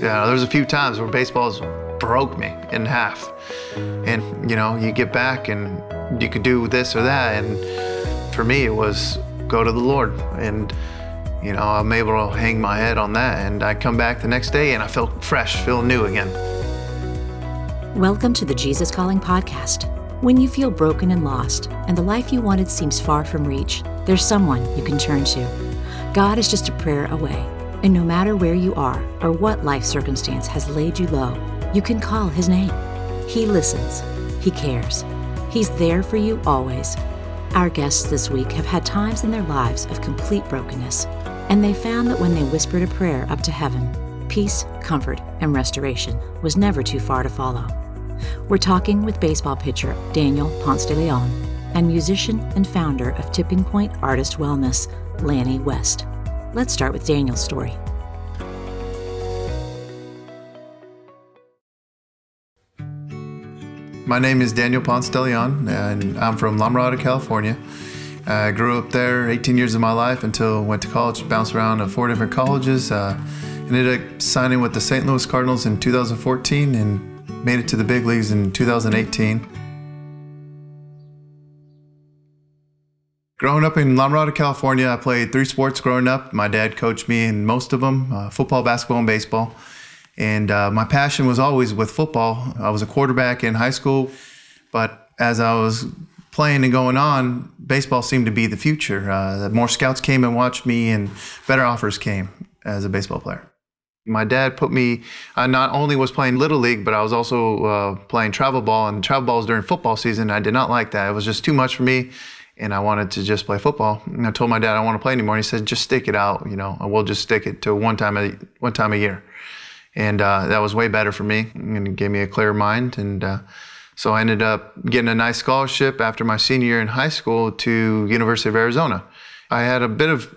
Yeah, there's a few times where baseballs broke me in half. And, you know, you get back and you could do this or that. And for me, it was go to the Lord. And, you know, I'm able to hang my head on that. And I come back the next day and I feel fresh, feel new again. Welcome to the Jesus Calling Podcast. When you feel broken and lost, and the life you wanted seems far from reach, there's someone you can turn to. God is just a prayer away. And no matter where you are or what life circumstance has laid you low, you can call his name. He listens. He cares. He's there for you always. Our guests this week have had times in their lives of complete brokenness, and they found that when they whispered a prayer up to heaven, peace, comfort, and restoration was never too far to follow. We're talking with baseball pitcher Daniel Ponce de Leon and musician and founder of Tipping Point Artist Wellness, Lanny West. Let's start with Daniel's story. My name is Daniel Ponce de Leon, and I'm from La Mirada, California. I grew up there 18 years of my life until went to college, bounced around to four different colleges. Uh, ended up signing with the St. Louis Cardinals in 2014 and made it to the big leagues in 2018. Growing up in Mirada, California, I played three sports growing up. My dad coached me in most of them uh, football, basketball, and baseball. And uh, my passion was always with football. I was a quarterback in high school, but as I was playing and going on, baseball seemed to be the future. Uh, more scouts came and watched me, and better offers came as a baseball player. My dad put me, I not only was playing Little League, but I was also uh, playing travel ball, and travel ball was during football season. I did not like that. It was just too much for me and I wanted to just play football. And I told my dad I don't want to play anymore. And he said, just stick it out, you know, we'll just stick it to one time a, one time a year. And uh, that was way better for me and it gave me a clear mind. And uh, so I ended up getting a nice scholarship after my senior year in high school to University of Arizona. I had a bit of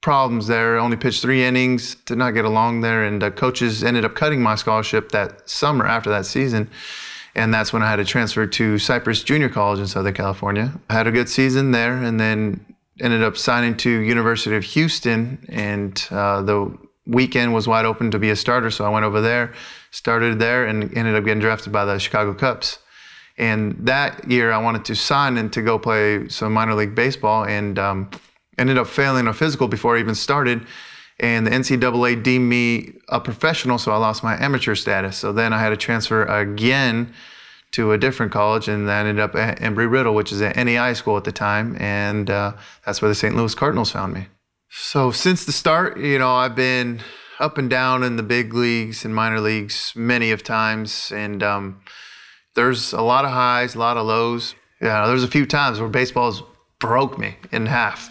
problems there. I only pitched three innings, did not get along there, and coaches ended up cutting my scholarship that summer after that season and that's when I had to transfer to Cypress Junior College in Southern California. I had a good season there, and then ended up signing to University of Houston, and uh, the weekend was wide open to be a starter, so I went over there, started there, and ended up getting drafted by the Chicago Cubs. And that year, I wanted to sign and to go play some minor league baseball, and um, ended up failing a physical before I even started and the NCAA deemed me a professional, so I lost my amateur status. So then I had to transfer again to a different college, and I ended up at Embry Riddle, which is an NAIA school at the time, and uh, that's where the St. Louis Cardinals found me. So since the start, you know, I've been up and down in the big leagues and minor leagues many of times, and um, there's a lot of highs, a lot of lows. Yeah, there's a few times where baseballs broke me in half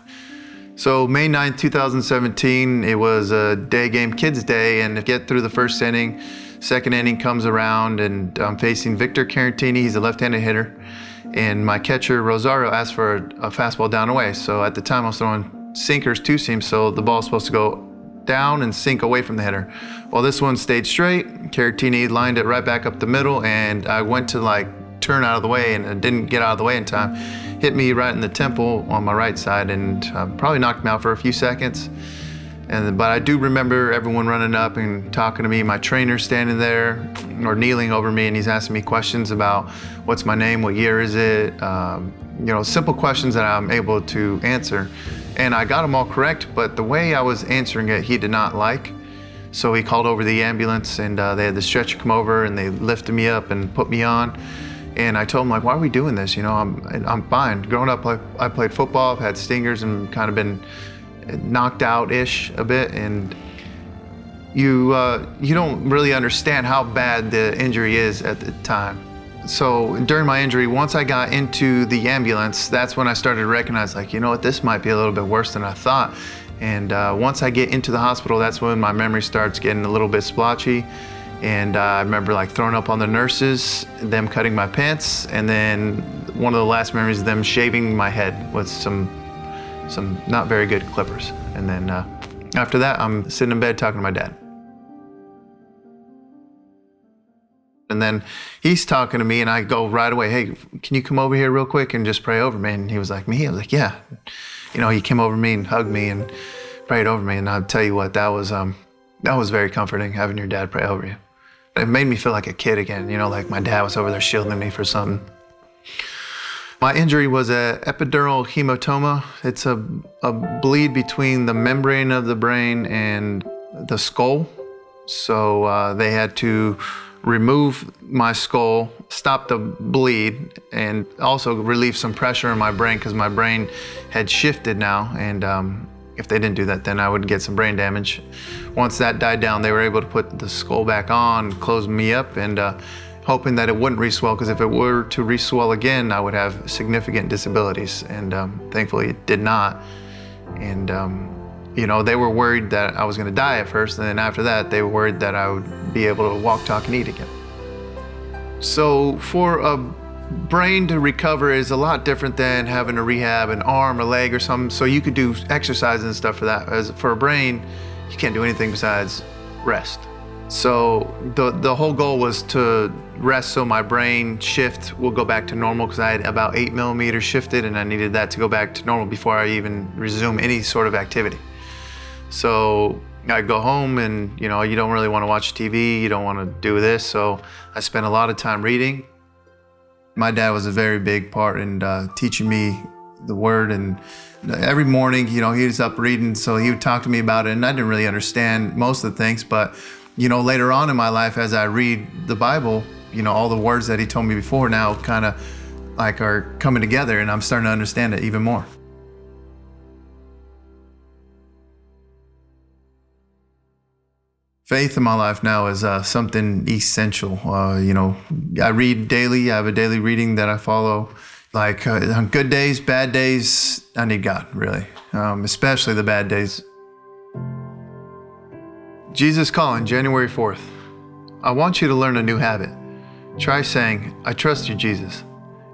so May 9th, 2017, it was a day game, Kids Day, and get through the first inning. Second inning comes around, and I'm facing Victor Caratini. He's a left-handed hitter, and my catcher Rosario asked for a, fastball down away. So at the time, I was throwing sinkers, two seams, so the ball's supposed to go down and sink away from the hitter. Well, this one stayed straight. Caratini lined it right back up the middle, and I went to like turn out of the way and it didn't get out of the way in time. Hit me right in the temple on my right side and uh, probably knocked me out for a few seconds. And but I do remember everyone running up and talking to me. My trainer standing there or kneeling over me, and he's asking me questions about what's my name, what year is it, um, you know, simple questions that I'm able to answer. And I got them all correct, but the way I was answering it, he did not like. So he called over the ambulance, and uh, they had the stretcher come over, and they lifted me up and put me on. And I told him like, why are we doing this? You know, I'm I'm fine. Growing up, I, I played football. I've had stingers and kind of been knocked out ish a bit, and you uh, you don't really understand how bad the injury is at the time. So during my injury, once I got into the ambulance, that's when I started to recognize like, you know what, this might be a little bit worse than I thought. And uh, once I get into the hospital, that's when my memory starts getting a little bit splotchy. And uh, I remember like throwing up on the nurses, them cutting my pants, and then one of the last memories of them shaving my head with some, some not very good clippers. And then uh, after that, I'm sitting in bed talking to my dad. And then he's talking to me, and I go right away, "Hey, can you come over here real quick and just pray over me?" And he was like, "Me?" I was like, "Yeah." You know, he came over me and hugged me and prayed over me, and I'll tell you what, that was um, That was very comforting having your dad pray over you. It made me feel like a kid again, you know, like my dad was over there shielding me for something. My injury was an epidural hematoma. It's a, a bleed between the membrane of the brain and the skull. So uh, they had to remove my skull, stop the bleed, and also relieve some pressure in my brain because my brain had shifted now. And um, if they didn't do that, then I would get some brain damage. Once that died down, they were able to put the skull back on, close me up, and uh, hoping that it wouldn't reswell because if it were to reswell again, I would have significant disabilities. And um, thankfully, it did not. And um, you know, they were worried that I was going to die at first, and then after that, they were worried that I would be able to walk, talk, and eat again. So for a brain to recover is a lot different than having to rehab an arm, a leg, or something. So you could do exercises and stuff for that. As for a brain, you can't do anything besides rest. So the the whole goal was to rest so my brain shift will go back to normal because I had about eight millimeters shifted and I needed that to go back to normal before I even resume any sort of activity. So I go home and you know you don't really want to watch TV, you don't want to do this. So I spent a lot of time reading. My dad was a very big part in uh, teaching me the word and every morning you know he was up reading so he would talk to me about it and i didn't really understand most of the things but you know, later on in my life, as I read the Bible, you know, all the words that he told me before now kind of like are coming together and I'm starting to understand it even more. Faith in my life now is uh, something essential. Uh, you know, I read daily. I have a daily reading that I follow. Like uh, on good days, bad days, I need God, really, um, especially the bad days. Jesus Calling, January 4th. I want you to learn a new habit. Try saying, I trust you, Jesus,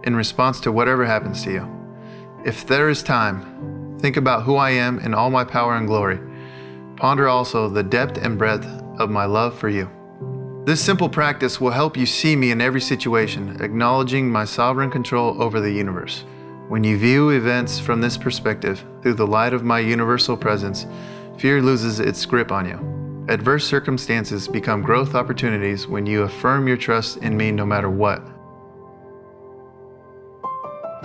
in response to whatever happens to you. If there is time, think about who I am in all my power and glory. Ponder also the depth and breadth of my love for you. This simple practice will help you see me in every situation, acknowledging my sovereign control over the universe. When you view events from this perspective, through the light of my universal presence, fear loses its grip on you. Adverse circumstances become growth opportunities when you affirm your trust in me no matter what.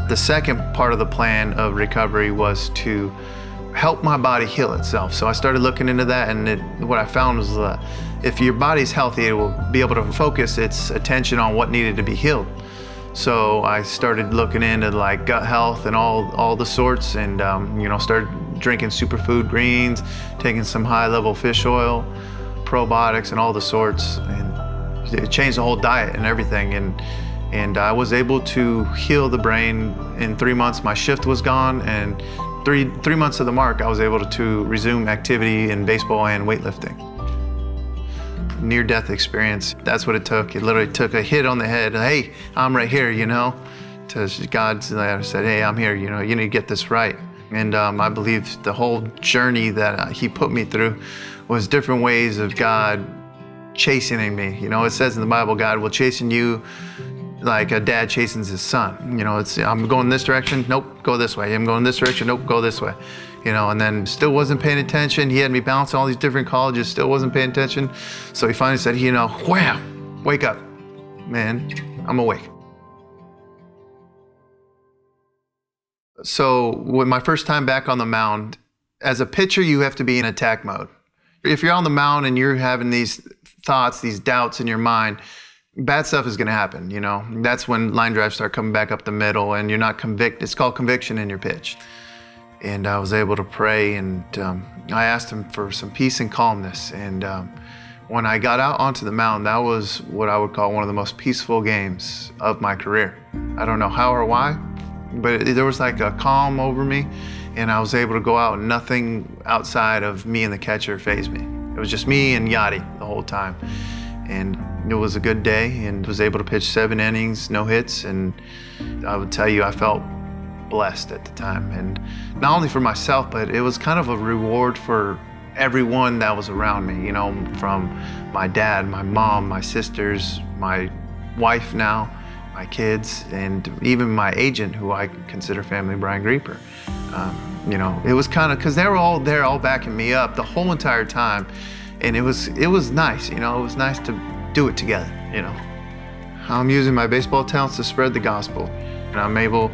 The second part of the plan of recovery was to help my body heal itself. So I started looking into that, and it, what I found was that if your body's healthy, it will be able to focus its attention on what needed to be healed. So I started looking into like gut health and all all the sorts, and um, you know started drinking superfood greens, taking some high level fish oil, probiotics, and all the sorts, and it changed the whole diet and everything. And and I was able to heal the brain in three months. My shift was gone, and three three months of the mark, I was able to, resume activity in baseball and weightlifting near death experience. That's what it took. It literally took a hit on the head. Hey, I'm right here, you know. To God said, Hey, I'm here. You know, you need to get this right. And um, I believe the whole journey that uh, He put me through was different ways of God chastening me. You know, it says in the Bible, God will chasten you like a dad chastens his son. You know, it's I'm going this direction, nope, go this way. I'm going this direction, nope, go this way. You know, and then still wasn't paying attention. He had me bouncing all these different colleges, still wasn't paying attention. So he finally said, you know, wham, wake up, man, I'm awake. So when my first time back on the mound, as a pitcher, you have to be in attack mode. If you're on the mound and you're having these thoughts, these doubts in your mind, bad stuff is going to happen. You know, that's when line drives start coming back up the middle, and you're not convicted. It's called conviction in your pitch. And I was able to pray, and um, I asked him for some peace and calmness. And um, when I got out onto the mound, that was what I would call one of the most peaceful games of my career. I don't know how or why, but there was like a calm over me, and I was able to go out, and nothing outside of me and the catcher fazed me. It was just me and Yadi the whole time. And it was a good day, and was able to pitch seven innings, no hits, and I would tell you I felt blessed at the time. And not only for myself, but it was kind of a reward for everyone that was around me, you know, from my dad, my mom, my sisters, my wife now my kids, and even my agent, who I consider family, Brian Grieper. Um, you know, it was kind of because they were all there, all backing me up the whole entire time. And it was it was nice. You know, it was nice to do it together. You know, I'm using my baseball talents to spread the gospel, and I'm able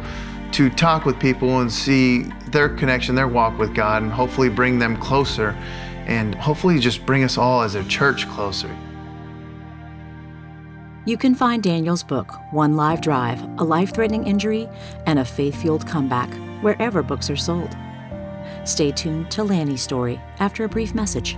to talk with people and see their connection, their walk with God, and hopefully bring them closer, and hopefully just bring us all as a church closer. You can find Daniel's book, One Line Drive A Life Threatening Injury and a Faith Fueled Comeback, wherever books are sold. Stay tuned to Lanny's story after a brief message.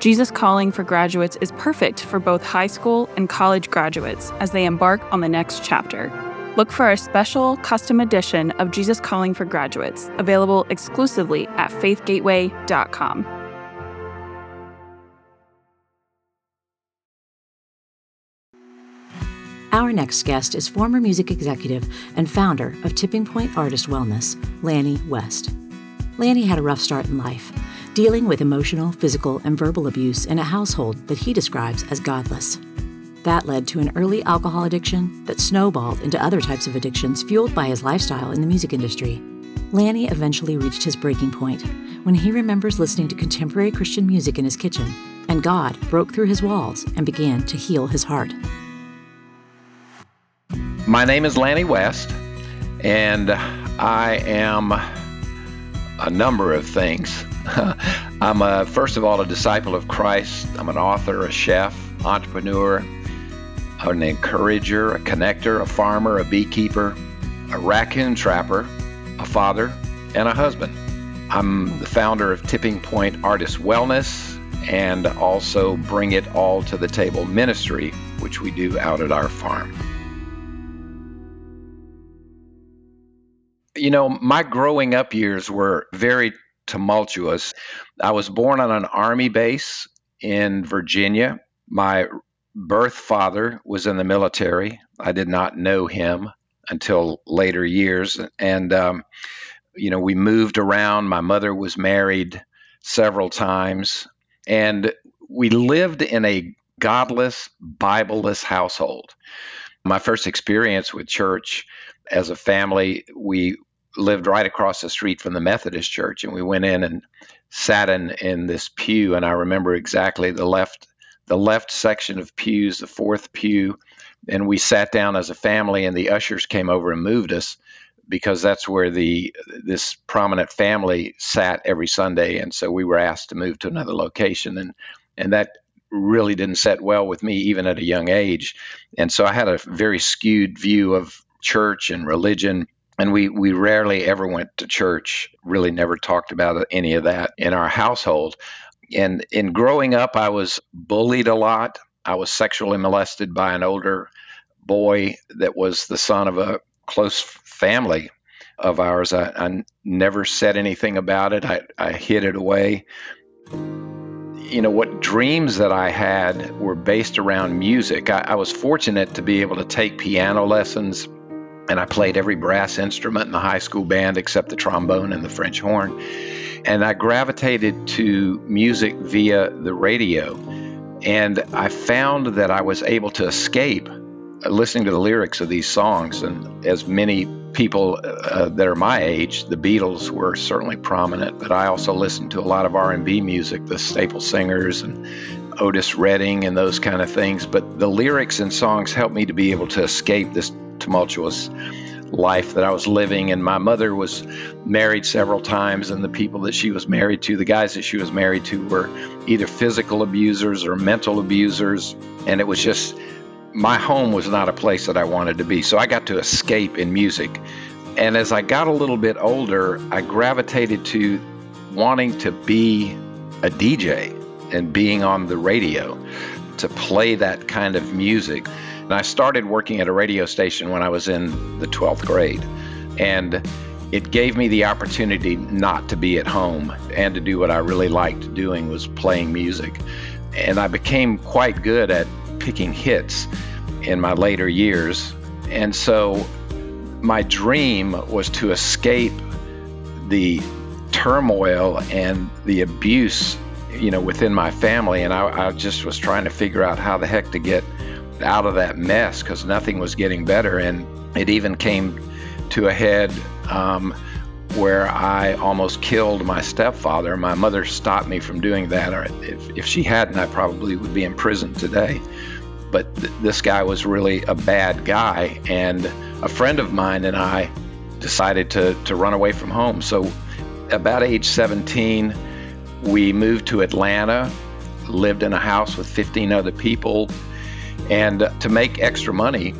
Jesus Calling for Graduates is perfect for both high school and college graduates as they embark on the next chapter. Look for a special custom edition of Jesus Calling for Graduates, available exclusively at faithgateway.com. Our next guest is former music executive and founder of Tipping Point Artist Wellness, Lanny West. Lanny had a rough start in life, dealing with emotional, physical, and verbal abuse in a household that he describes as godless. That led to an early alcohol addiction that snowballed into other types of addictions fueled by his lifestyle in the music industry. Lanny eventually reached his breaking point when he remembers listening to contemporary Christian music in his kitchen, and God broke through his walls and began to heal his heart. My name is Lanny West, and I am a number of things. I'm a, first of all a disciple of Christ. I'm an author, a chef, entrepreneur, an encourager, a connector, a farmer, a beekeeper, a raccoon trapper, a father, and a husband. I'm the founder of Tipping Point Artist Wellness and also Bring It All to the Table Ministry, which we do out at our farm. You know, my growing up years were very tumultuous. I was born on an army base in Virginia. My birth father was in the military. I did not know him until later years. And, um, you know, we moved around. My mother was married several times. And we lived in a godless, Bibleless household. My first experience with church as a family, we lived right across the street from the Methodist church, and we went in and sat in in this pew, and I remember exactly the left the left section of pews, the fourth pew, and we sat down as a family, and the ushers came over and moved us because that's where the this prominent family sat every Sunday, and so we were asked to move to another location, and and that really didn't set well with me even at a young age, and so I had a very skewed view of church and religion and we we rarely ever went to church really never talked about any of that in our household. And in growing up i was bullied a lot. I was sexually molested by an older boy that was the son of a close family of ours. I, I never said anything about it. I, I hid it away. You know what dreams that i had were based around music. I, I was fortunate to be able to take piano lessons and I played every brass instrument in the high school band except the trombone and the French horn. And I gravitated to music via the radio. And I found that I was able to escape uh, listening to the lyrics of these songs. And as many people uh, that are my age, the Beatles were certainly prominent, but I also listened to a lot of R&B music, the Staple Singers and Otis Redding and those kind of things. But the lyrics and songs helped me to be able to escape this tumultuous life that I was living. And my mother was married several times, and the people that she was married to, the guys that she was married to, were either physical abusers or mental abusers. And it was just, my home was not a place that I wanted to be. So I got to escape in music. And as I got a little bit older, I gravitated to wanting to be a DJ and being on the radio to play that kind of music. And I started working at a radio station when I was in the 12th grade. And it gave me the opportunity not to be at home and to do what I really liked doing was playing music. And I became quite good at picking hits in my later years. And so my dream was to escape the turmoil and the abuse, you know, within my family. And I, I just was trying to figure out how the heck to get out of that mess because nothing was getting better. And it even came to a head um, where I almost killed my stepfather. My mother stopped me from doing that, or if, if she hadn't, I probably would be in prison today. But th- this guy was really a bad guy, and a friend of mine and I decided to, to run away from home. So, about age 17, we moved to Atlanta, lived in a house with 15 other people, and to make extra money,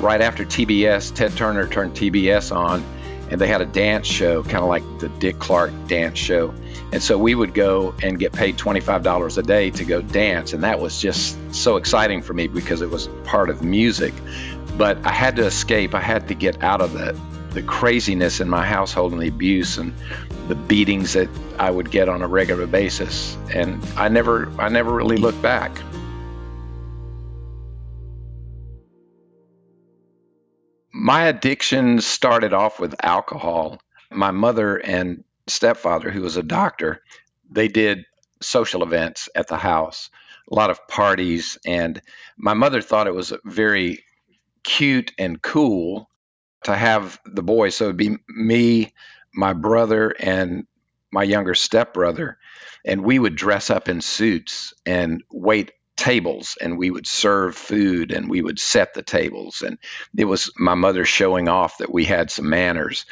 right after TBS, Ted Turner turned TBS on, and they had a dance show, kind of like the Dick Clark dance show. And so we would go and get paid $25 a day to go dance. And that was just so exciting for me because it was part of music. But I had to escape. I had to get out of the, the craziness in my household and the abuse and the beatings that I would get on a regular basis. And I never I never really looked back. My addiction started off with alcohol. My mother and stepfather, who was a doctor, they did social events at the house, a lot of parties. And my mother thought it was very cute and cool to have the boys. So it'd be me, my brother, and my younger stepbrother. And we would dress up in suits and wait tables and we would serve food and we would set the tables and it was my mother showing off that we had some manners.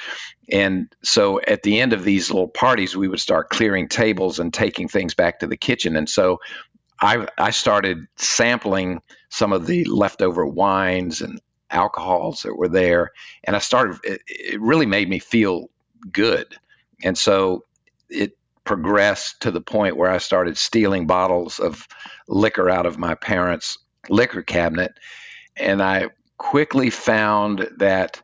And so at the end of these little parties we would start clearing tables and taking things back to the kitchen. And so i i started sampling some of the leftover wines and alcohols that were there and i started it, it really made me feel good. And so it progressed to the point where I started stealing bottles of liquor out of my parents' liquor cabinet. And I quickly found that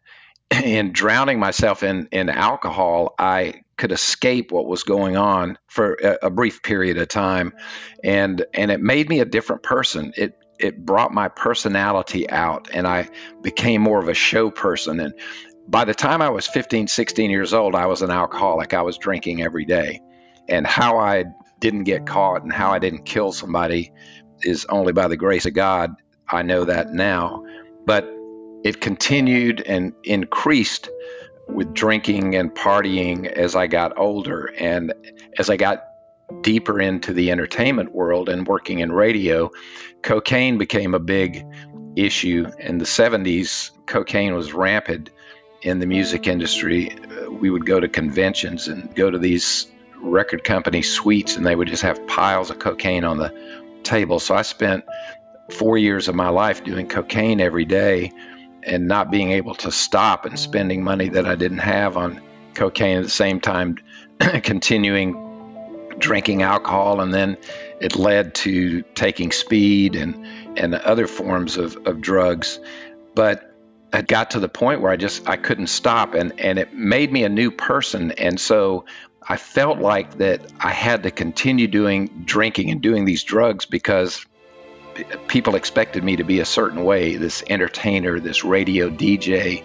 in drowning myself in, in alcohol, I could escape what was going on for a, a, brief period of time. And, and it made me a different person. It, it brought my personality out and I became more of a show person. And by the time I was 15, 16 years old, I was an alcoholic. I was drinking every day and how I didn't get caught and how I didn't kill somebody is only by the grace of God. I know that now. But it continued and increased with drinking and partying as I got older. And as I got deeper into the entertainment world and working in radio, cocaine became a big issue. In the 70s, cocaine was rampant in the music industry. Uh, we would go to conventions and go to these record company suites and they would just have piles of cocaine on the table. So I spent four years of my life doing cocaine every day and not being able to stop and spending money that I didn't have on cocaine at the same time, continuing drinking alcohol. And then it led to taking speed and, and other forms of, of drugs. But I got to the point where I just I couldn't stop and and it made me a new person and so I felt like that I had to continue doing drinking and doing these drugs because people expected me to be a certain way, this entertainer, this radio DJ.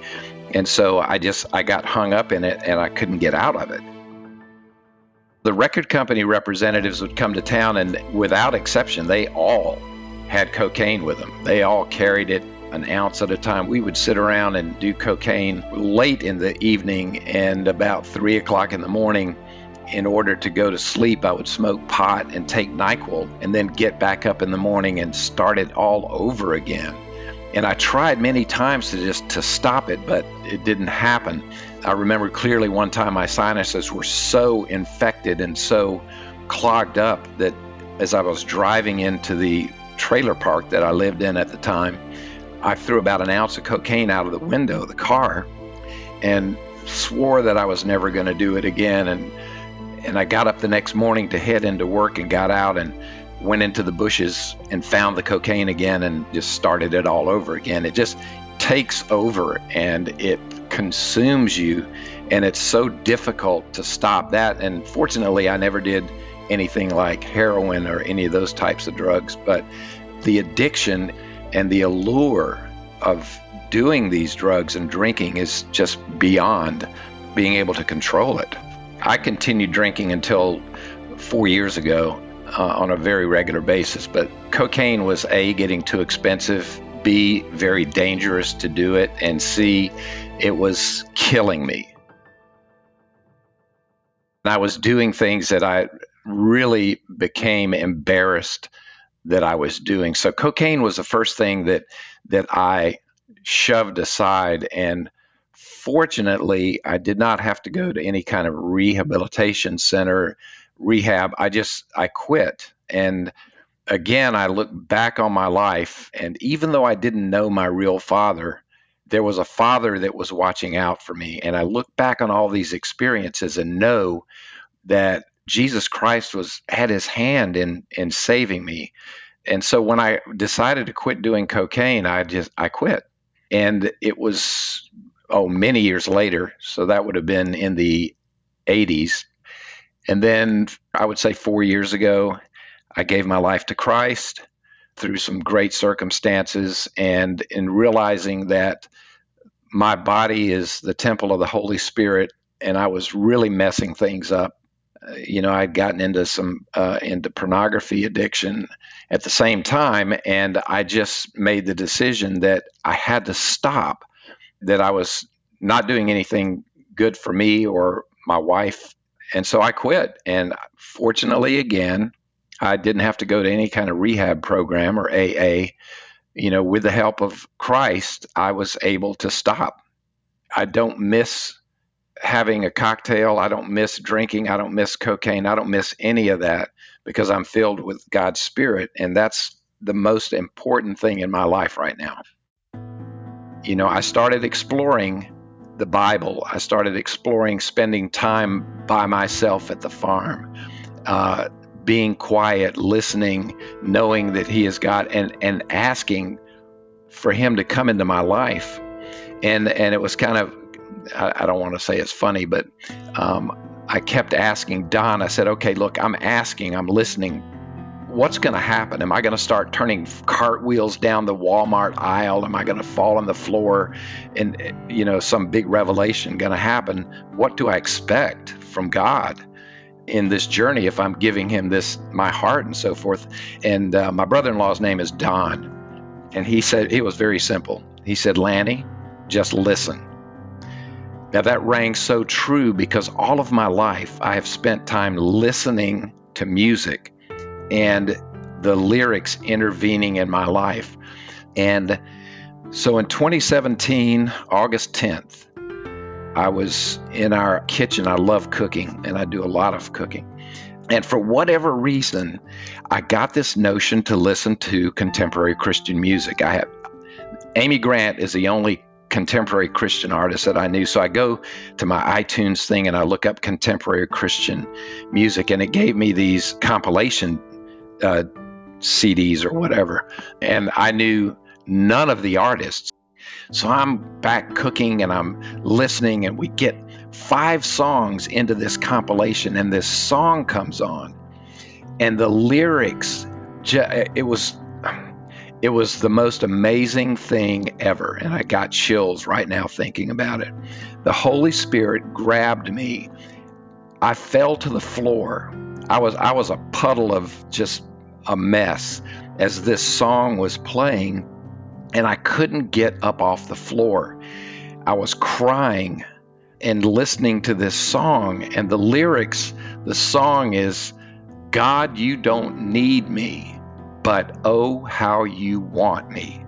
And so I just I got hung up in it and I couldn't get out of it. The record company representatives would come to town and without exception they all had cocaine with them. They all carried it an ounce at a time. We would sit around and do cocaine late in the evening and about three o'clock in the morning in order to go to sleep, I would smoke pot and take NyQuil and then get back up in the morning and start it all over again. And I tried many times to just to stop it, but it didn't happen. I remember clearly one time my sinuses were so infected and so clogged up that as I was driving into the trailer park that I lived in at the time, I threw about an ounce of cocaine out of the window of the car and swore that I was never going to do it again. And and I got up the next morning to head into work and got out and went into the bushes and found the cocaine again and just started it all over again. It just takes over and it consumes you and it's so difficult to stop that and fortunately I never did anything like heroin or any of those types of drugs but the addiction and the allure of doing these drugs and drinking is just beyond being able to control it. I continued drinking until 4 years ago uh, on a very regular basis, but cocaine was A, getting too expensive, B, very dangerous to do it, and C, it was killing me. And I was doing things that I really became embarrassed that I was doing. So cocaine was the first thing that that I shoved aside and fortunately I did not have to go to any kind of rehabilitation center rehab. I just I quit. And again, I look back on my life, and even though I didn't know my real father, there was a father that was watching out for me. And I look back on all these experiences and know that Jesus Christ was had his hand in in saving me. And so when I decided to quit doing cocaine, I just I quit. And it was oh many years later, so that would have been in the 80s and then I would say four years ago, I gave my life to Christ through some great circumstances and in realizing that my body is the temple of the Holy Spirit and I was really messing things up. Uh, you know, I'd gotten into some uh, into pornography addiction at the same time, and I just made the decision that I had to stop. That I was not doing anything good for me or my wife and so I quit. And fortunately, again, I didn't have to go to any kind of rehab program or AA. You know, with the help of Christ, I was able to stop. I don't miss having a cocktail. I don't miss drinking. I don't miss cocaine. I don't miss any of that because I'm filled with God's Spirit. And that's the most important thing in my life right now. You know, I started exploring the Bible. I started exploring spending time by myself at the farm, uh, being quiet, listening, knowing that He is God, and and asking for Him to come into my life. And and it was kind of I, I don't want to say it's funny, but um, I kept asking Don. I said, "Okay, look, I'm asking, I'm listening what's going to happen? Am I going to start turning cartwheels down the Walmart aisle? Am I going to fall on the floor? And, you know, some big revelation going to happen? What do I expect from God? in this journey if I'm giving him this my heart and so forth. And uh, my brother-in-law's name is Don, and he said it was very simple. He said, "Lanny, just listen." Now that rang so true because all of my life I have spent time listening to music and the lyrics intervening in my life. And so in 2017, August 10th, I was in our kitchen. I love cooking and I do a lot of cooking. And for whatever reason, I got this notion to listen to contemporary Christian music. I have Amy Grant is the only contemporary Christian artist that I knew. So I go to my iTunes thing and I look up contemporary Christian music, and it gave me these compilation uh, CDs or whatever. And I knew none of the artists. So I'm back cooking and I'm listening, and we get five songs into this compilation, and this song comes on, and the lyrics, it was. It was the most amazing thing ever, and I got chills right now thinking about it. The Holy Spirit grabbed me. I fell to the floor I was I was a puddle of just a mess as this song was playing and I couldn't get up off the floor. I was crying and listening to this song and the lyrics the song is God you don't need me but oh how you want me.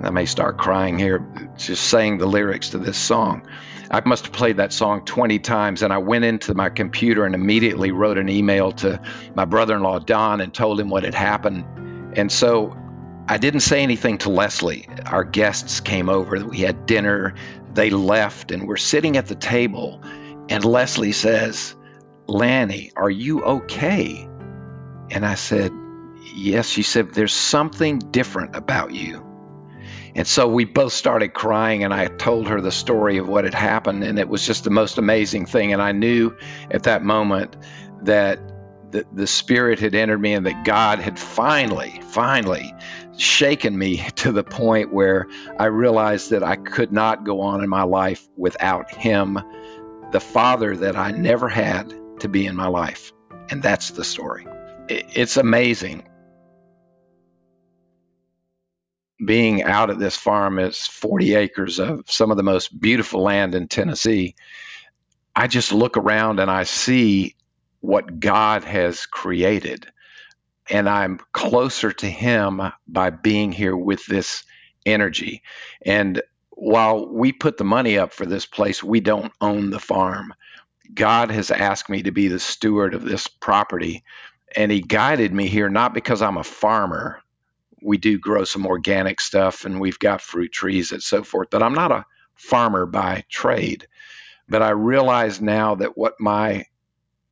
I may start crying here just saying the lyrics to this song. I must have played that song 20 times. And I went into my computer and immediately wrote an email to my brother in law, Don, and told him what had happened. And so I didn't say anything to Leslie. Our guests came over, we had dinner, they left, and we're sitting at the table. And Leslie says, Lanny, are you okay? And I said, Yes. She said, There's something different about you. And so we both started crying, and I told her the story of what had happened, and it was just the most amazing thing. And I knew at that moment that the, the Spirit had entered me and that God had finally, finally shaken me to the point where I realized that I could not go on in my life without Him, the Father that I never had to be in my life. And that's the story. It's amazing. Being out at this farm, it's 40 acres of some of the most beautiful land in Tennessee. I just look around and I see what God has created. And I'm closer to Him by being here with this energy. And while we put the money up for this place, we don't own the farm. God has asked me to be the steward of this property. And He guided me here not because I'm a farmer. We do grow some organic stuff and we've got fruit trees and so forth, but I'm not a farmer by trade. But I realize now that what my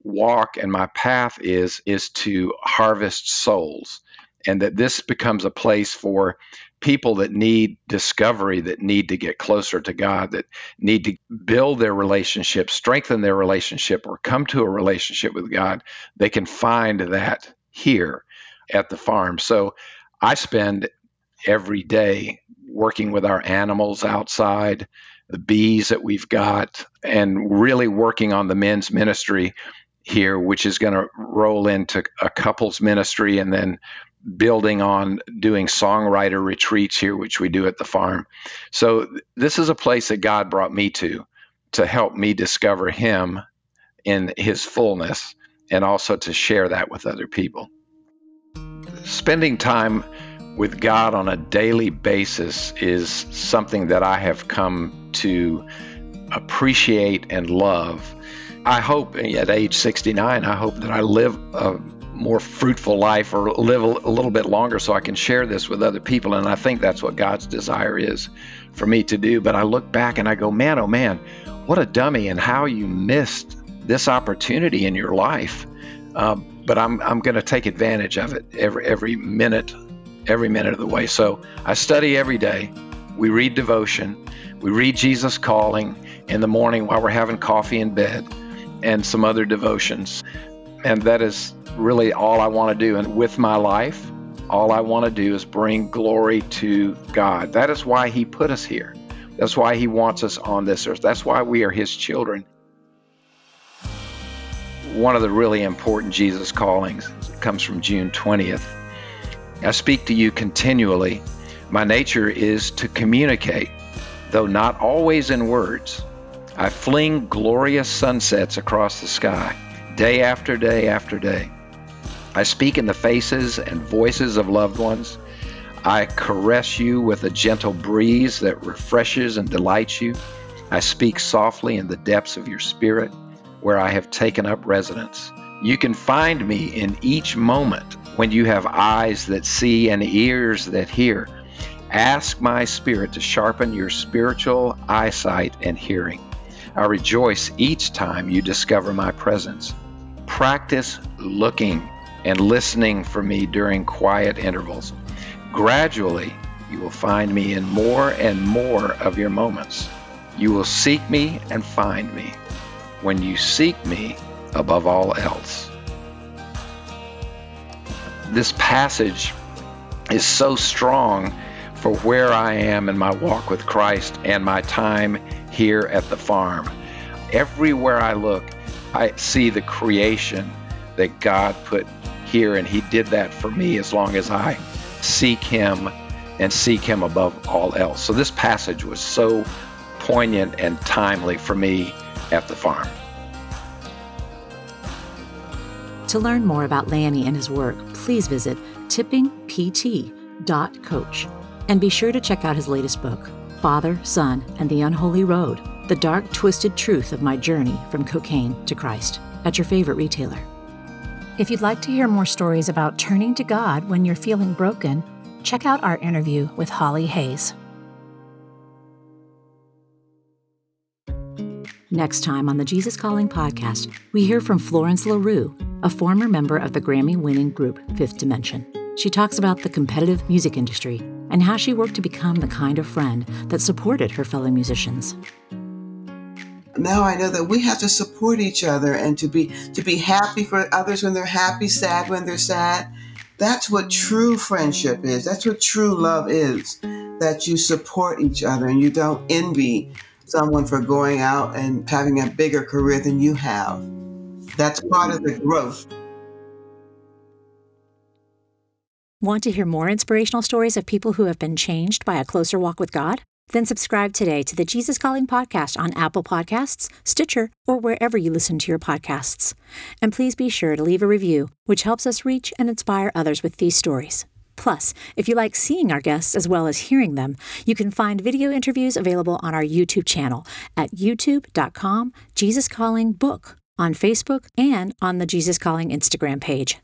walk and my path is is to harvest souls and that this becomes a place for people that need discovery that need to get closer to God that need to build their relationship strengthen their relationship or come to a relationship with God they can find that here at the farm so I spend every day working with our animals outside the bees that we've got and really working on the men's ministry here, which is going to roll into a couples ministry and then building on doing songwriter retreats here, which we do at the farm. So, this is a place that God brought me to to help me discover Him in His fullness and also to share that with other people. Spending time with God on a daily basis is something that I have come to appreciate and love I hope at age 69, I hope that I live a more fruitful life or live a, little bit longer so I can share this with other people. And I think that's what God's desire is for me to do. But I look back and I go, man, oh man, what a dummy and how you missed this opportunity in your life. Uh, but I'm, I'm going to take advantage of it every, every minute, every minute of the way. So I study every day. We read devotion. We read Jesus Calling in the morning while we're having coffee in bed and some other devotions. And that is really all I want to do. And with my life, all I want to do is bring glory to God. That is why He put us here. That's why He wants us on this earth. That's why we are His children. One of the really important Jesus callings comes from June 20th. I speak to you continually. My nature is to communicate, though not always in words. I fling glorious sunsets across the sky, day after day after day. I speak in the faces and voices of loved ones. I caress you with a gentle breeze that refreshes and delights you. I speak softly in the depths of your spirit, where I have taken up residence. You can find me in each moment when you have eyes that see and ears that hear. Ask my spirit to sharpen your spiritual eyesight and hearing. I rejoice each time you discover my presence. Practice looking and listening for me during quiet intervals. Gradually, you will find me in more and more of your moments. You will seek me and find me when you seek me above all else. This passage is so strong for where I am in my walk with Christ and my time here at the farm. Everywhere I look, I see the creation that God put here, and He did that for me as long as I seek Him and seek Him above all else. So, this passage was so poignant and timely for me at the farm. To learn more about Lanny and his work, please visit tippingpt.coach and be sure to check out his latest book, Father, Son, and the Unholy Road The Dark, Twisted Truth of My Journey from Cocaine to Christ at your favorite retailer. If you'd like to hear more stories about turning to God when you're feeling broken, check out our interview with Holly Hayes. Next time on the Jesus Calling podcast, we hear from Florence LaRue, a former member of the Grammy winning group Fifth Dimension. She talks about the competitive music industry and how she worked to become the kind of friend that supported her fellow musicians. Now I know that we have to support each other and to be to be happy for others when they're happy, sad when they're sad. That's what true friendship is. That's what true love is. That you support each other and you don't envy someone for going out and having a bigger career than you have. That's part of the growth. Want to hear more inspirational stories of people who have been changed by a closer walk with God? Then subscribe today to the Jesus Calling podcast on Apple Podcasts, Stitcher, or wherever you listen to your podcasts. And please be sure to leave a review, which helps us reach and inspire others with these stories. Plus, if you like seeing our guests as well as hearing them, you can find video interviews available on our YouTube channel at youtube.com Jesus Calling Book, on Facebook, and on the Jesus Calling Instagram page.